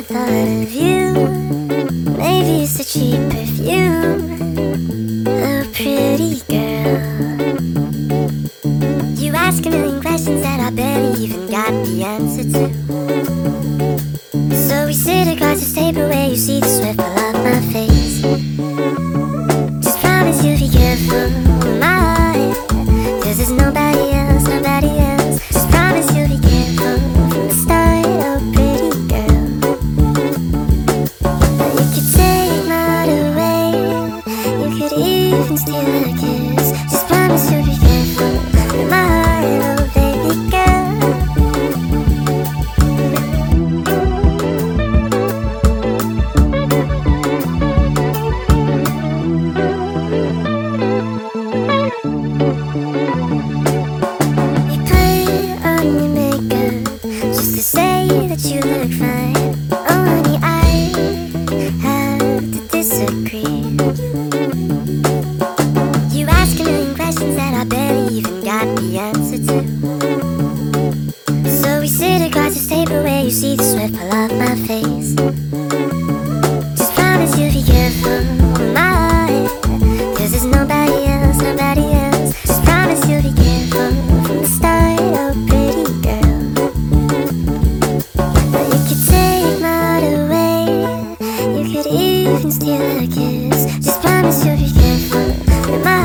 the thought of you. Maybe it's a cheap perfume. A pretty girl. You ask a million questions that I barely even got the answer to. So we sit steal a kiss. Just promise you'll be careful. Little baby girl. You on your makeup just to say that you look fine. Oh, honey, I. So we sit across this table where you see the sweat pull off my face. Just promise you'll be careful, my there's nobody else, nobody else. Just promise you'll be careful from the start, oh pretty girl. You could take my away. You could even steal a kiss. Just promise you'll be careful, my